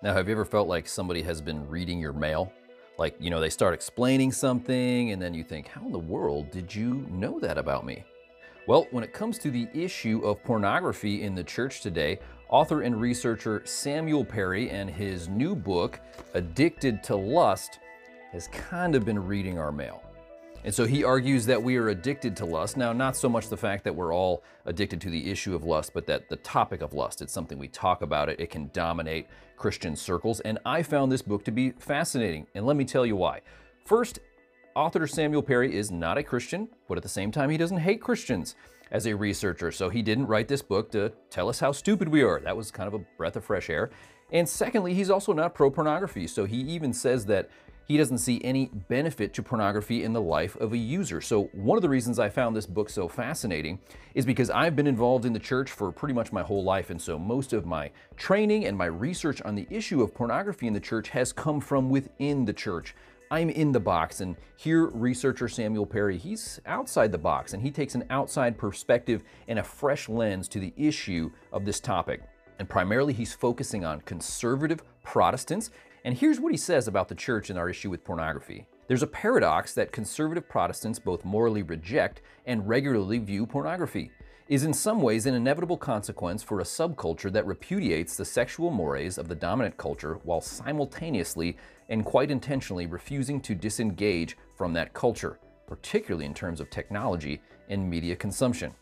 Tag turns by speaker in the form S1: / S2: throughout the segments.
S1: Now, have you ever felt like somebody has been reading your mail? Like, you know, they start explaining something and then you think, how in the world did you know that about me? Well, when it comes to the issue of pornography in the church today, author and researcher Samuel Perry and his new book, Addicted to Lust, has kind of been reading our mail. And so he argues that we are addicted to lust. Now, not so much the fact that we're all addicted to the issue of lust, but that the topic of lust, it's something we talk about it. It can dominate Christian circles. And I found this book to be fascinating. And let me tell you why. First, author Samuel Perry is not a Christian, but at the same time, he doesn't hate Christians as a researcher. So he didn't write this book to tell us how stupid we are. That was kind of a breath of fresh air. And secondly, he's also not pro pornography. So he even says that he doesn't see any benefit to pornography in the life of a user. So, one of the reasons I found this book so fascinating is because I've been involved in the church for pretty much my whole life. And so, most of my training and my research on the issue of pornography in the church has come from within the church. I'm in the box, and here, researcher Samuel Perry, he's outside the box, and he takes an outside perspective and a fresh lens to the issue of this topic. And primarily, he's focusing on conservative Protestants and here's what he says about the church and our issue with pornography. There's a paradox that conservative Protestants both morally reject and regularly view pornography is in some ways an inevitable consequence for a subculture that repudiates the sexual mores of the dominant culture while simultaneously and quite intentionally refusing to disengage from that culture, particularly in terms of technology and media consumption.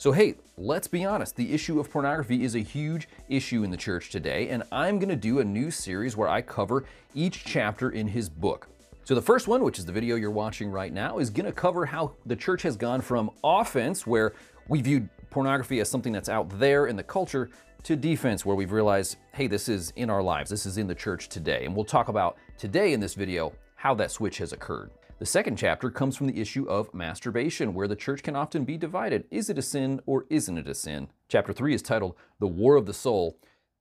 S1: So, hey, let's be honest, the issue of pornography is a huge issue in the church today, and I'm gonna do a new series where I cover each chapter in his book. So, the first one, which is the video you're watching right now, is gonna cover how the church has gone from offense, where we viewed pornography as something that's out there in the culture, to defense, where we've realized, hey, this is in our lives, this is in the church today. And we'll talk about today in this video how that switch has occurred. The second chapter comes from the issue of masturbation, where the church can often be divided. Is it a sin or isn't it a sin? Chapter 3 is titled The War of the Soul,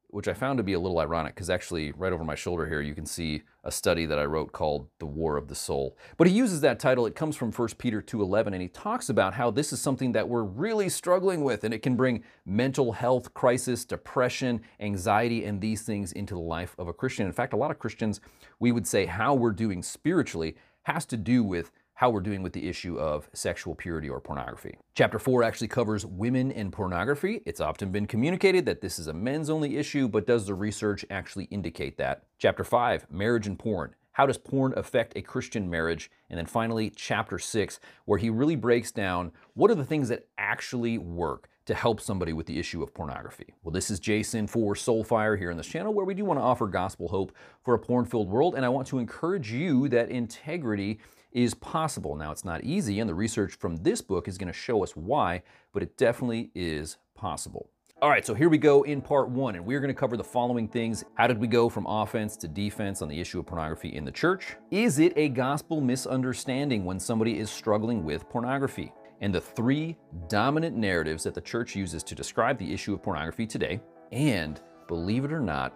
S1: which I found to be a little ironic because actually, right over my shoulder here, you can see a study that I wrote called The War of the Soul. But he uses that title, it comes from 1 Peter 2.11, and he talks about how this is something that we're really struggling with, and it can bring mental health crisis, depression, anxiety, and these things into the life of a Christian. In fact, a lot of Christians, we would say how we're doing spiritually has to do with how we're doing with the issue of sexual purity or pornography. Chapter 4 actually covers women and pornography. It's often been communicated that this is a men's only issue, but does the research actually indicate that? Chapter 5 Marriage and Porn. How does porn affect a Christian marriage? And then finally, chapter 6, where he really breaks down what are the things that actually work to help somebody with the issue of pornography. Well, this is Jason for Soulfire here on this channel where we do want to offer gospel hope for a porn-filled world, and I want to encourage you that integrity is possible. Now, it's not easy, and the research from this book is going to show us why, but it definitely is possible. All right, so here we go in part one, and we're going to cover the following things. How did we go from offense to defense on the issue of pornography in the church? Is it a gospel misunderstanding when somebody is struggling with pornography? And the three dominant narratives that the church uses to describe the issue of pornography today. And believe it or not,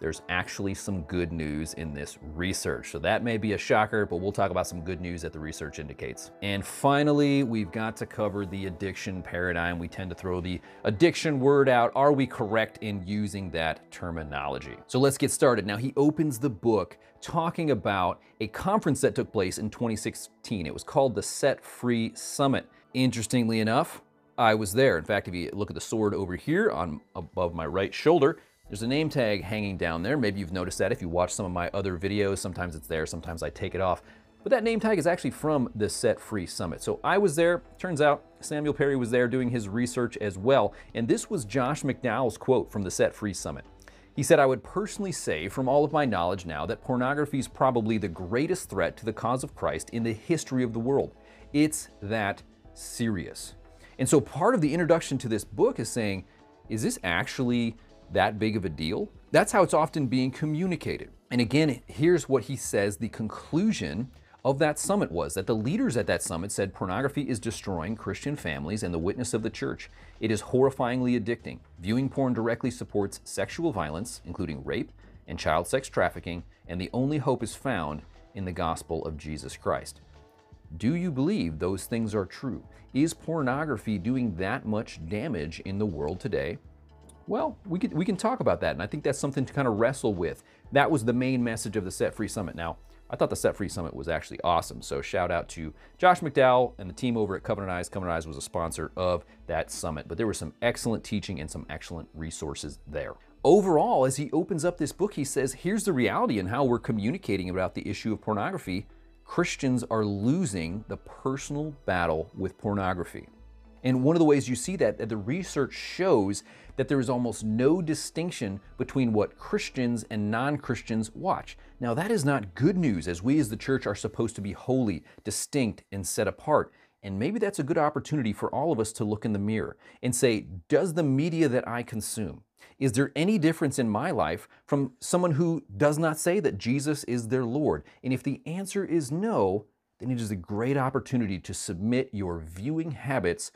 S1: there's actually some good news in this research. So that may be a shocker, but we'll talk about some good news that the research indicates. And finally, we've got to cover the addiction paradigm. We tend to throw the addiction word out. Are we correct in using that terminology? So let's get started. Now, he opens the book talking about a conference that took place in 2016. It was called the Set Free Summit. Interestingly enough, I was there. In fact, if you look at the sword over here on above my right shoulder, there's a name tag hanging down there. Maybe you've noticed that if you watch some of my other videos, sometimes it's there, sometimes I take it off. But that name tag is actually from the Set Free Summit. So I was there. Turns out Samuel Perry was there doing his research as well. And this was Josh McDowell's quote from the Set Free Summit. He said, I would personally say, from all of my knowledge now, that pornography is probably the greatest threat to the cause of Christ in the history of the world. It's that serious. And so part of the introduction to this book is saying, is this actually that big of a deal? That's how it's often being communicated. And again, here's what he says the conclusion of that summit was that the leaders at that summit said pornography is destroying Christian families and the witness of the church. It is horrifyingly addicting. Viewing porn directly supports sexual violence, including rape and child sex trafficking, and the only hope is found in the gospel of Jesus Christ. Do you believe those things are true? Is pornography doing that much damage in the world today? Well, we can, we can talk about that. And I think that's something to kind of wrestle with. That was the main message of the Set Free Summit. Now, I thought the Set Free Summit was actually awesome. So shout out to Josh McDowell and the team over at Covenant Eyes. Covenant Eyes was a sponsor of that summit, but there was some excellent teaching and some excellent resources there. Overall, as he opens up this book, he says, here's the reality and how we're communicating about the issue of pornography. Christians are losing the personal battle with pornography. And one of the ways you see that, that the research shows that there is almost no distinction between what Christians and non Christians watch. Now, that is not good news, as we as the church are supposed to be holy, distinct, and set apart. And maybe that's a good opportunity for all of us to look in the mirror and say, does the media that I consume, is there any difference in my life from someone who does not say that Jesus is their Lord? And if the answer is no, then it is a great opportunity to submit your viewing habits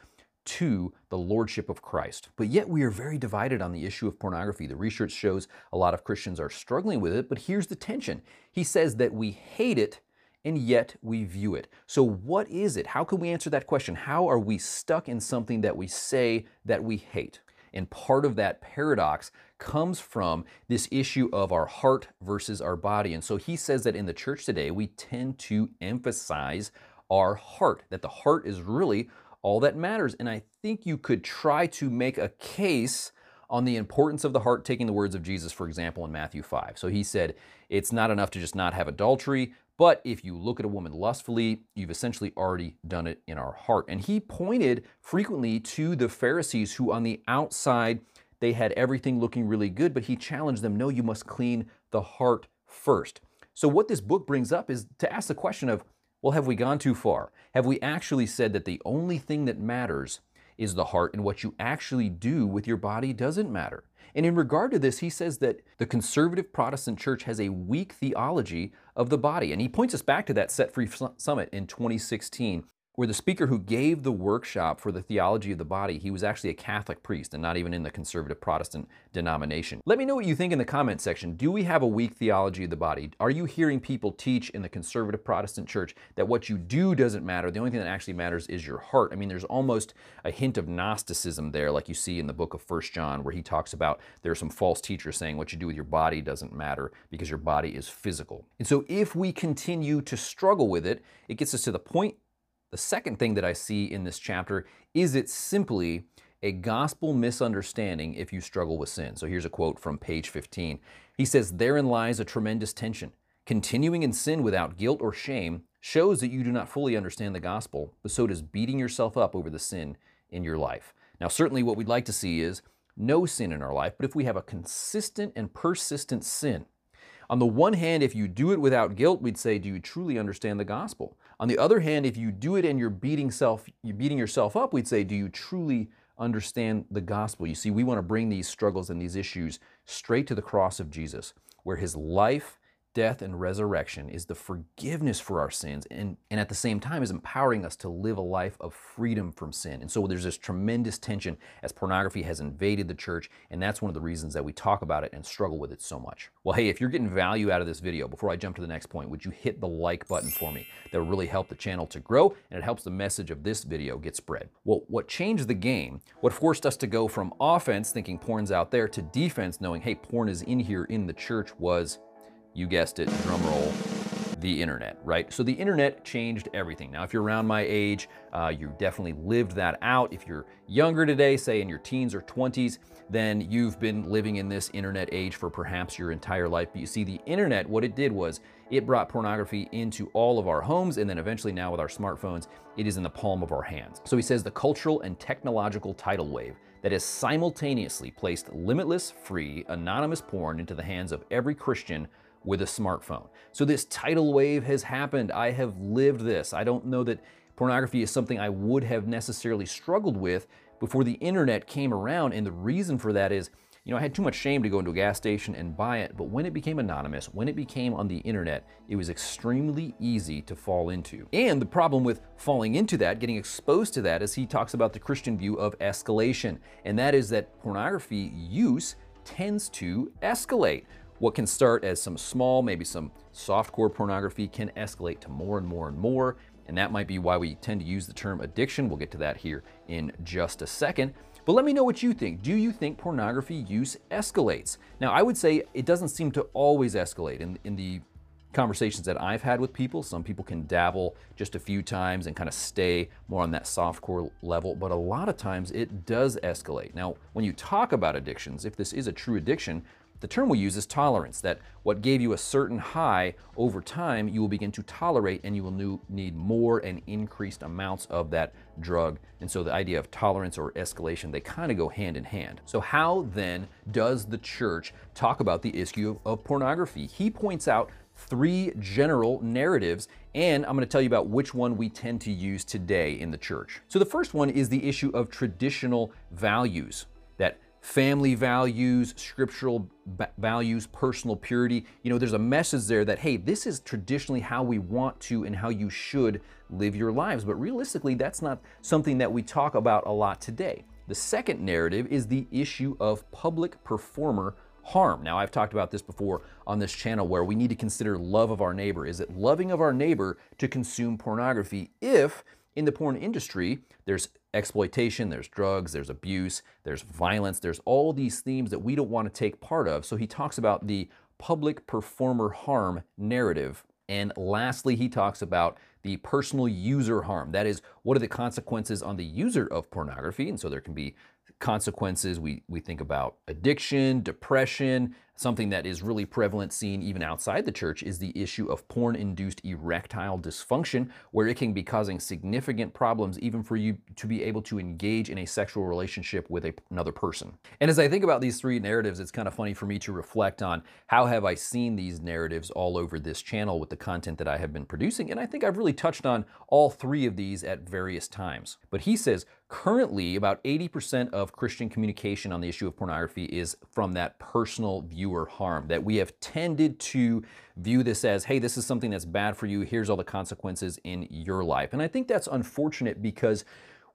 S1: to the lordship of Christ. But yet we are very divided on the issue of pornography. The research shows a lot of Christians are struggling with it, but here's the tension. He says that we hate it and yet we view it. So what is it? How can we answer that question? How are we stuck in something that we say that we hate? And part of that paradox comes from this issue of our heart versus our body. And so he says that in the church today, we tend to emphasize our heart, that the heart is really all that matters. And I think you could try to make a case on the importance of the heart, taking the words of Jesus, for example, in Matthew 5. So he said, It's not enough to just not have adultery, but if you look at a woman lustfully, you've essentially already done it in our heart. And he pointed frequently to the Pharisees who, on the outside, they had everything looking really good, but he challenged them no, you must clean the heart first. So, what this book brings up is to ask the question of well, have we gone too far? Have we actually said that the only thing that matters is the heart and what you actually do with your body doesn't matter? And in regard to this, he says that the conservative Protestant church has a weak theology of the body. And he points us back to that Set Free Summit in 2016, where the speaker who gave the workshop for the theology of the body, he was actually a Catholic priest and not even in the conservative Protestant denomination. Let me know what you think in the comment section. Do we have a weak theology of the body? Are you hearing people teach in the conservative Protestant church that what you do doesn't matter? The only thing that actually matters is your heart. I mean, there's almost a hint of Gnosticism there, like you see in the book of First John, where he talks about there are some false teachers saying what you do with your body doesn't matter because your body is physical. And so if we continue to struggle with it, it gets us to the point the second thing that I see in this chapter is it simply a gospel misunderstanding if you struggle with sin. So here's a quote from page 15. He says, Therein lies a tremendous tension. Continuing in sin without guilt or shame shows that you do not fully understand the gospel, but so does beating yourself up over the sin in your life. Now, certainly what we'd like to see is no sin in our life, but if we have a consistent and persistent sin, on the one hand, if you do it without guilt, we'd say, do you truly understand the gospel? On the other hand, if you do it and you're beating self, you're beating yourself up, we'd say, do you truly understand the gospel? You see, we want to bring these struggles and these issues straight to the cross of Jesus, where his life death, and resurrection is the forgiveness for our sins and, and at the same time is empowering us to live a life of freedom from sin. And so there's this tremendous tension as pornography has invaded the church, and that's one of the reasons that we talk about it and struggle with it so much. Well, hey, if you're getting value out of this video, before I jump to the next point, would you hit the like button for me? That will really help the channel to grow, and it helps the message of this video get spread. Well, what changed the game, what forced us to go from offense, thinking porn's out there, to defense, knowing, hey, porn is in here in the church, was you guessed it, drum roll, the internet, right? So the internet changed everything. Now, if you're around my age, uh, you definitely lived that out. If you're younger today, say in your teens or 20s, then you've been living in this internet age for perhaps your entire life. But you see, the internet, what it did was it brought pornography into all of our homes, and then eventually now with our smartphones, it is in the palm of our hands. So he says the cultural and technological tidal wave that has simultaneously placed limitless, free, anonymous porn into the hands of every Christian with a smartphone. So this tidal wave has happened. I have lived this. I don't know that pornography is something I would have necessarily struggled with before the internet came around. And the reason for that is, you know, I had too much shame to go into a gas station and buy it. But when it became anonymous, when it became on the internet, it was extremely easy to fall into. And the problem with falling into that, getting exposed to that, is he talks about the Christian view of escalation. And that is that pornography use tends to escalate. What can start as some small, maybe some softcore pornography can escalate to more and more and more. And that might be why we tend to use the term addiction. We'll get to that here in just a second. But let me know what you think. Do you think pornography use escalates? Now, I would say it doesn't seem to always escalate. In, in the conversations that I've had with people, some people can dabble just a few times and kind of stay more on that softcore level, but a lot of times it does escalate. Now, when you talk about addictions, if this is a true addiction, the term we use is tolerance, that what gave you a certain high over time, you will begin to tolerate and you will need more and increased amounts of that drug. And so the idea of tolerance or escalation, they kind of go hand in hand. So how then does the church talk about the issue of pornography? He points out three general narratives, and I'm going to tell you about which one we tend to use today in the church. So the first one is the issue of traditional values, that family values, scriptural values, personal purity. You know, there's a message there that, hey, this is traditionally how we want to and how you should live your lives. But realistically, that's not something that we talk about a lot today. The second narrative is the issue of public performer harm. Now, I've talked about this before on this channel where we need to consider love of our neighbor. Is it loving of our neighbor to consume pornography if in the porn industry there's exploitation, there's drugs, there's abuse, there's violence, there's all these themes that we don't want to take part of. So he talks about the public performer harm narrative. And lastly, he talks about the personal user harm. That is, what are the consequences on the user of pornography? And so there can be consequences. We, we think about addiction, depression, Something that is really prevalent seen even outside the church is the issue of porn-induced erectile dysfunction, where it can be causing significant problems even for you to be able to engage in a sexual relationship with a, another person. And as I think about these three narratives, it's kind of funny for me to reflect on how have I seen these narratives all over this channel with the content that I have been producing, and I think I've really touched on all three of these at various times. But he says, currently about 80% of Christian communication on the issue of pornography is from that personal viewer harm, that we have tended to view this as, hey, this is something that's bad for you, here's all the consequences in your life. And I think that's unfortunate because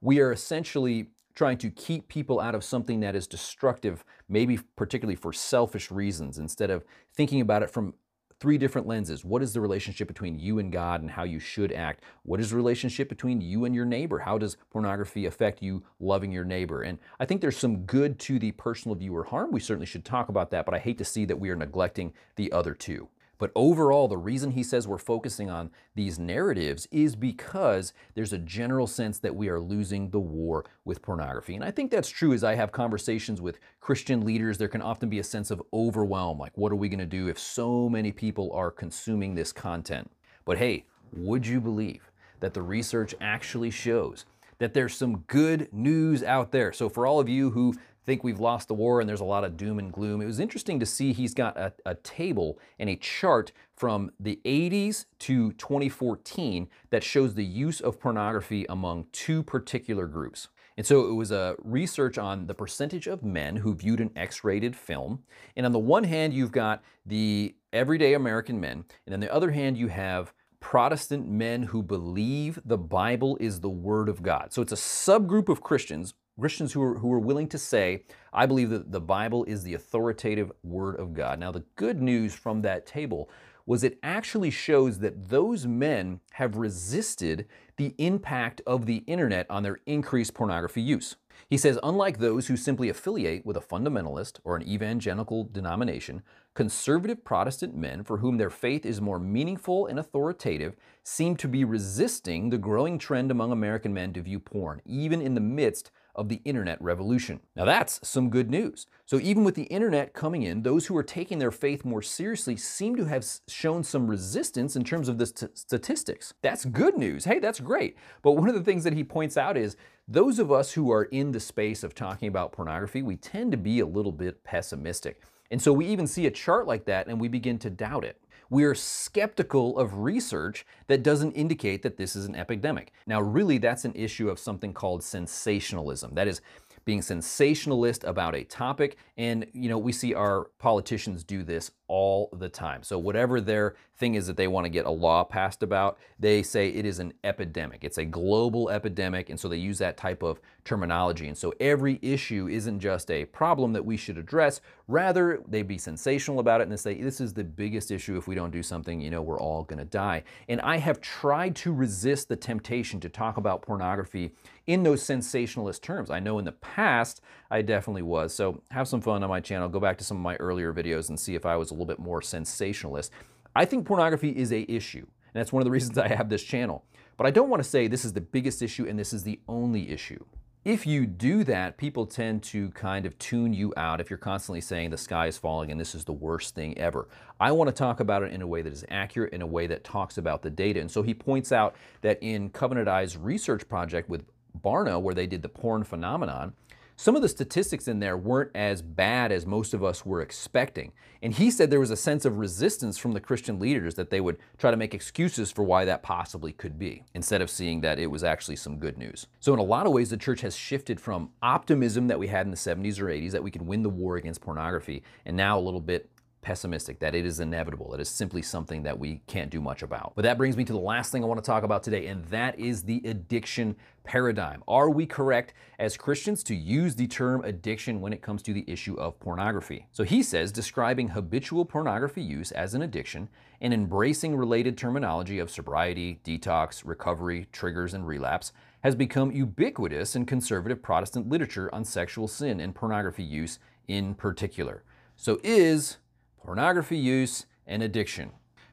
S1: we are essentially trying to keep people out of something that is destructive, maybe particularly for selfish reasons, instead of thinking about it from three different lenses. What is the relationship between you and God and how you should act? What is the relationship between you and your neighbor? How does pornography affect you loving your neighbor? And I think there's some good to the personal viewer harm. We certainly should talk about that, but I hate to see that we are neglecting the other two. But overall, the reason he says we're focusing on these narratives is because there's a general sense that we are losing the war with pornography. And I think that's true as I have conversations with Christian leaders. There can often be a sense of overwhelm like, what are we going to do if so many people are consuming this content? But hey, would you believe that the research actually shows that there's some good news out there. So for all of you who think we've lost the war and there's a lot of doom and gloom. It was interesting to see he's got a, a, table and a chart from the 80s to 2014 that shows the use of pornography among two particular groups. And so it was a research on the percentage of men who viewed an X-rated film. And on the one hand, you've got the everyday American men, and on the other hand, you have Protestant men who believe the Bible is the Word of God. So it's a subgroup of Christians, Christians who are, who are willing to say, I believe that the Bible is the authoritative Word of God. Now, the good news from that table was it actually shows that those men have resisted the impact of the internet on their increased pornography use. He says, unlike those who simply affiliate with a fundamentalist or an evangelical denomination, conservative Protestant men for whom their faith is more meaningful and authoritative seem to be resisting the growing trend among American men to view porn, even in the midst of the internet revolution. Now that's some good news. So even with the internet coming in, those who are taking their faith more seriously seem to have shown some resistance in terms of the st statistics. That's good news. Hey, that's great. But one of the things that he points out is those of us who are in the space of talking about pornography, we tend to be a little bit pessimistic. And so we even see a chart like that and we begin to doubt it we are skeptical of research that doesn't indicate that this is an epidemic. Now, really, that's an issue of something called sensationalism. That is, being sensationalist about a topic. And, you know, we see our politicians do this all the time. So whatever their thing is that they want to get a law passed about, they say it is an epidemic. It's a global epidemic. And so they use that type of terminology. And so every issue isn't just a problem that we should address. Rather, they be sensational about it and they say, this is the biggest issue. If we don't do something, you know, we're all going to die. And I have tried to resist the temptation to talk about pornography in those sensationalist terms. I know in the past, past, I definitely was. So have some fun on my channel. Go back to some of my earlier videos and see if I was a little bit more sensationalist. I think pornography is a issue, and that's one of the reasons I have this channel. But I don't want to say this is the biggest issue and this is the only issue. If you do that, people tend to kind of tune you out if you're constantly saying the sky is falling and this is the worst thing ever. I want to talk about it in a way that is accurate, in a way that talks about the data. And so he points out that in Covenant Eye's research project with Barna, where they did the porn phenomenon, some of the statistics in there weren't as bad as most of us were expecting. And he said there was a sense of resistance from the Christian leaders that they would try to make excuses for why that possibly could be, instead of seeing that it was actually some good news. So, in a lot of ways, the church has shifted from optimism that we had in the 70s or 80s that we could win the war against pornography, and now a little bit pessimistic, that it is inevitable. It is simply something that we can't do much about. But that brings me to the last thing I want to talk about today, and that is the addiction paradigm. Are we correct as Christians to use the term addiction when it comes to the issue of pornography? So he says describing habitual pornography use as an addiction and embracing related terminology of sobriety, detox, recovery, triggers, and relapse has become ubiquitous in conservative Protestant literature on sexual sin and pornography use in particular. So is pornography use, and addiction.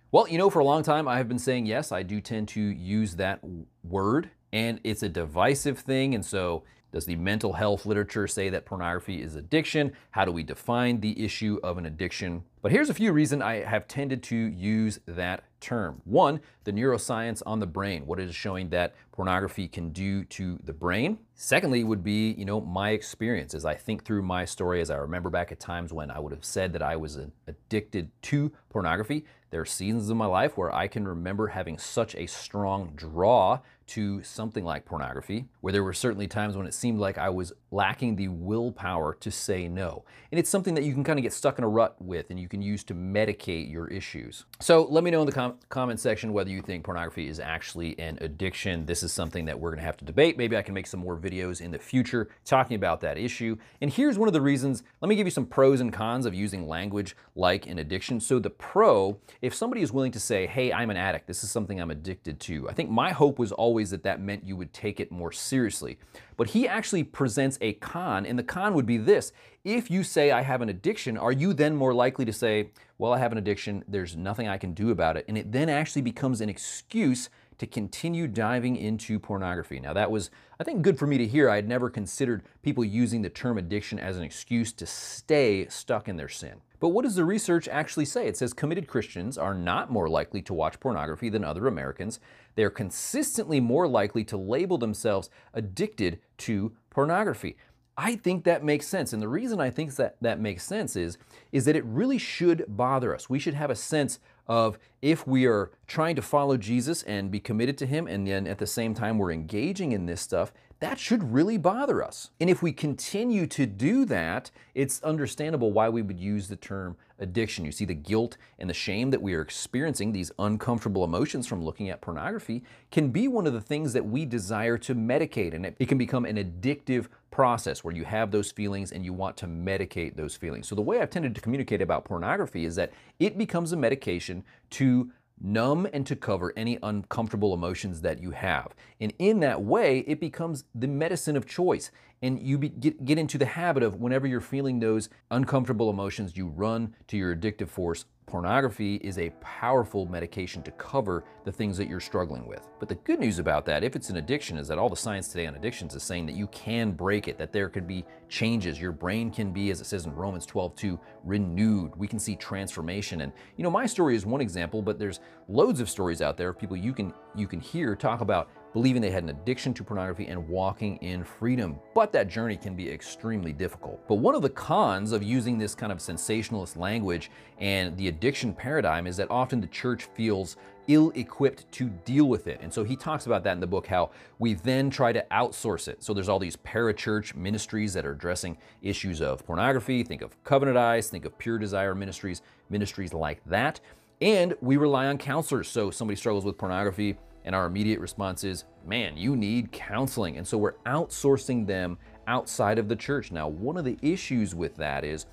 S1: Well, you know, for a long time I have been saying yes, I do tend to use that word, and it's a divisive thing. And so, does the mental health literature say that pornography is addiction? How do we define the issue of an addiction? But here's a few reasons I have tended to use that term. One, the neuroscience on the brain, what it is showing that pornography can do to the brain. Secondly, would be, you know, my experience as I think through my story, as I remember back at times when I would have said that I was addicted to pornography. There are seasons in my life where I can remember having such a strong draw to something like pornography, where there were certainly times when it seemed like I was lacking the willpower to say no. And it's something that you can kind of get stuck in a rut with and you can use to medicate your issues. So let me know in the com comment section whether you think pornography is actually an addiction. This is something that we're gonna have to debate. Maybe I can make some more videos in the future talking about that issue. And here's one of the reasons, let me give you some pros and cons of using language like an addiction. So the pro, if somebody is willing to say, hey, I'm an addict, this is something I'm addicted to, I think my hope was always that that meant you would take it more seriously. But he actually presents a con, and the con would be this. If you say, I have an addiction, are you then more likely to say, well, I have an addiction, there's nothing I can do about it? And it then actually becomes an excuse to continue diving into pornography. Now, that was, I think, good for me to hear. I had never considered people using the term addiction as an excuse to stay stuck in their sin. But what does the research actually say? It says committed Christians are not more likely to watch pornography than other Americans. They are consistently more likely to label themselves addicted to pornography. I think that makes sense. And the reason I think that that makes sense is, is that it really should bother us. We should have a sense of if we are trying to follow Jesus and be committed to Him, and then at the same time we're engaging in this stuff, that should really bother us. And if we continue to do that, it's understandable why we would use the term addiction. You see, the guilt and the shame that we are experiencing, these uncomfortable emotions from looking at pornography, can be one of the things that we desire to medicate. And it, it can become an addictive process where you have those feelings and you want to medicate those feelings. So, the way I've tended to communicate about pornography is that it becomes a medication to numb and to cover any uncomfortable emotions that you have. And in that way, it becomes the medicine of choice. And you be, get, get into the habit of whenever you're feeling those uncomfortable emotions, you run to your addictive force pornography is a powerful medication to cover the things that you're struggling with. But the good news about that, if it's an addiction, is that all the science today on addictions is saying that you can break it, that there could be changes. Your brain can be, as it says in Romans 12, 2, renewed. We can see transformation. And you know, my story is one example, but there's loads of stories out there of people you can you can hear talk about believing they had an addiction to pornography and walking in freedom. But that journey can be extremely difficult. But one of the cons of using this kind of sensationalist language and the addiction paradigm is that often the church feels ill equipped to deal with it. And so he talks about that in the book how we then try to outsource it. So there's all these parachurch ministries that are addressing issues of pornography. Think of Covenant Eyes, think of Pure Desire ministries, ministries like that. And we rely on counselors. So somebody struggles with pornography, and our immediate response is, man, you need counseling. And so we're outsourcing them outside of the church. Now, one of the issues with that is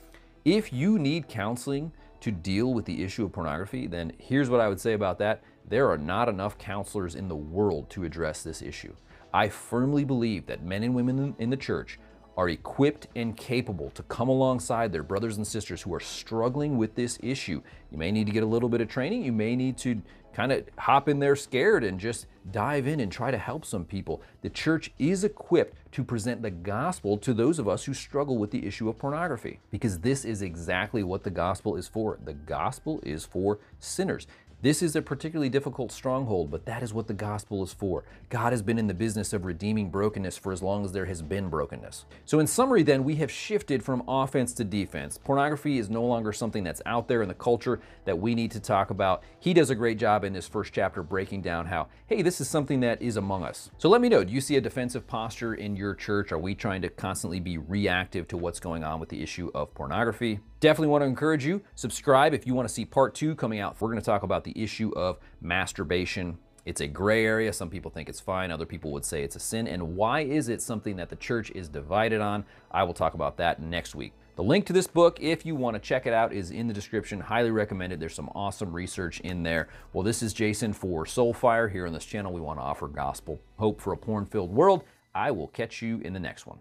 S1: if you need counseling to deal with the issue of pornography, then here's what I would say about that. There are not enough counselors in the world to address this issue. I firmly believe that men and women in the church are equipped and capable to come alongside their brothers and sisters who are struggling with this issue. You may need to get a little bit of training. You may need to kind of hop in there scared and just dive in and try to help some people. The church is equipped to present the gospel to those of us who struggle with the issue of pornography because this is exactly what the gospel is for. The gospel is for sinners. This is a particularly difficult stronghold, but that is what the gospel is for. God has been in the business of redeeming brokenness for as long as there has been brokenness. So, in summary, then, we have shifted from offense to defense. Pornography is no longer something that's out there in the culture that we need to talk about. He does a great job in this first chapter breaking down how, hey, this is something that is among us. So, let me know do you see a defensive posture in your church? Are we trying to constantly be reactive to what's going on with the issue of pornography? Definitely want to encourage you, subscribe if you want to see part two coming out. We're going to talk about the issue of masturbation. It's a gray area. Some people think it's fine. Other people would say it's a sin. And why is it something that the church is divided on? I will talk about that next week. The link to this book, if you want to check it out, is in the description. Highly recommended. There's some awesome research in there. Well, this is Jason for Soulfire. Here on this channel, we want to offer gospel hope for a porn filled world. I will catch you in the next one.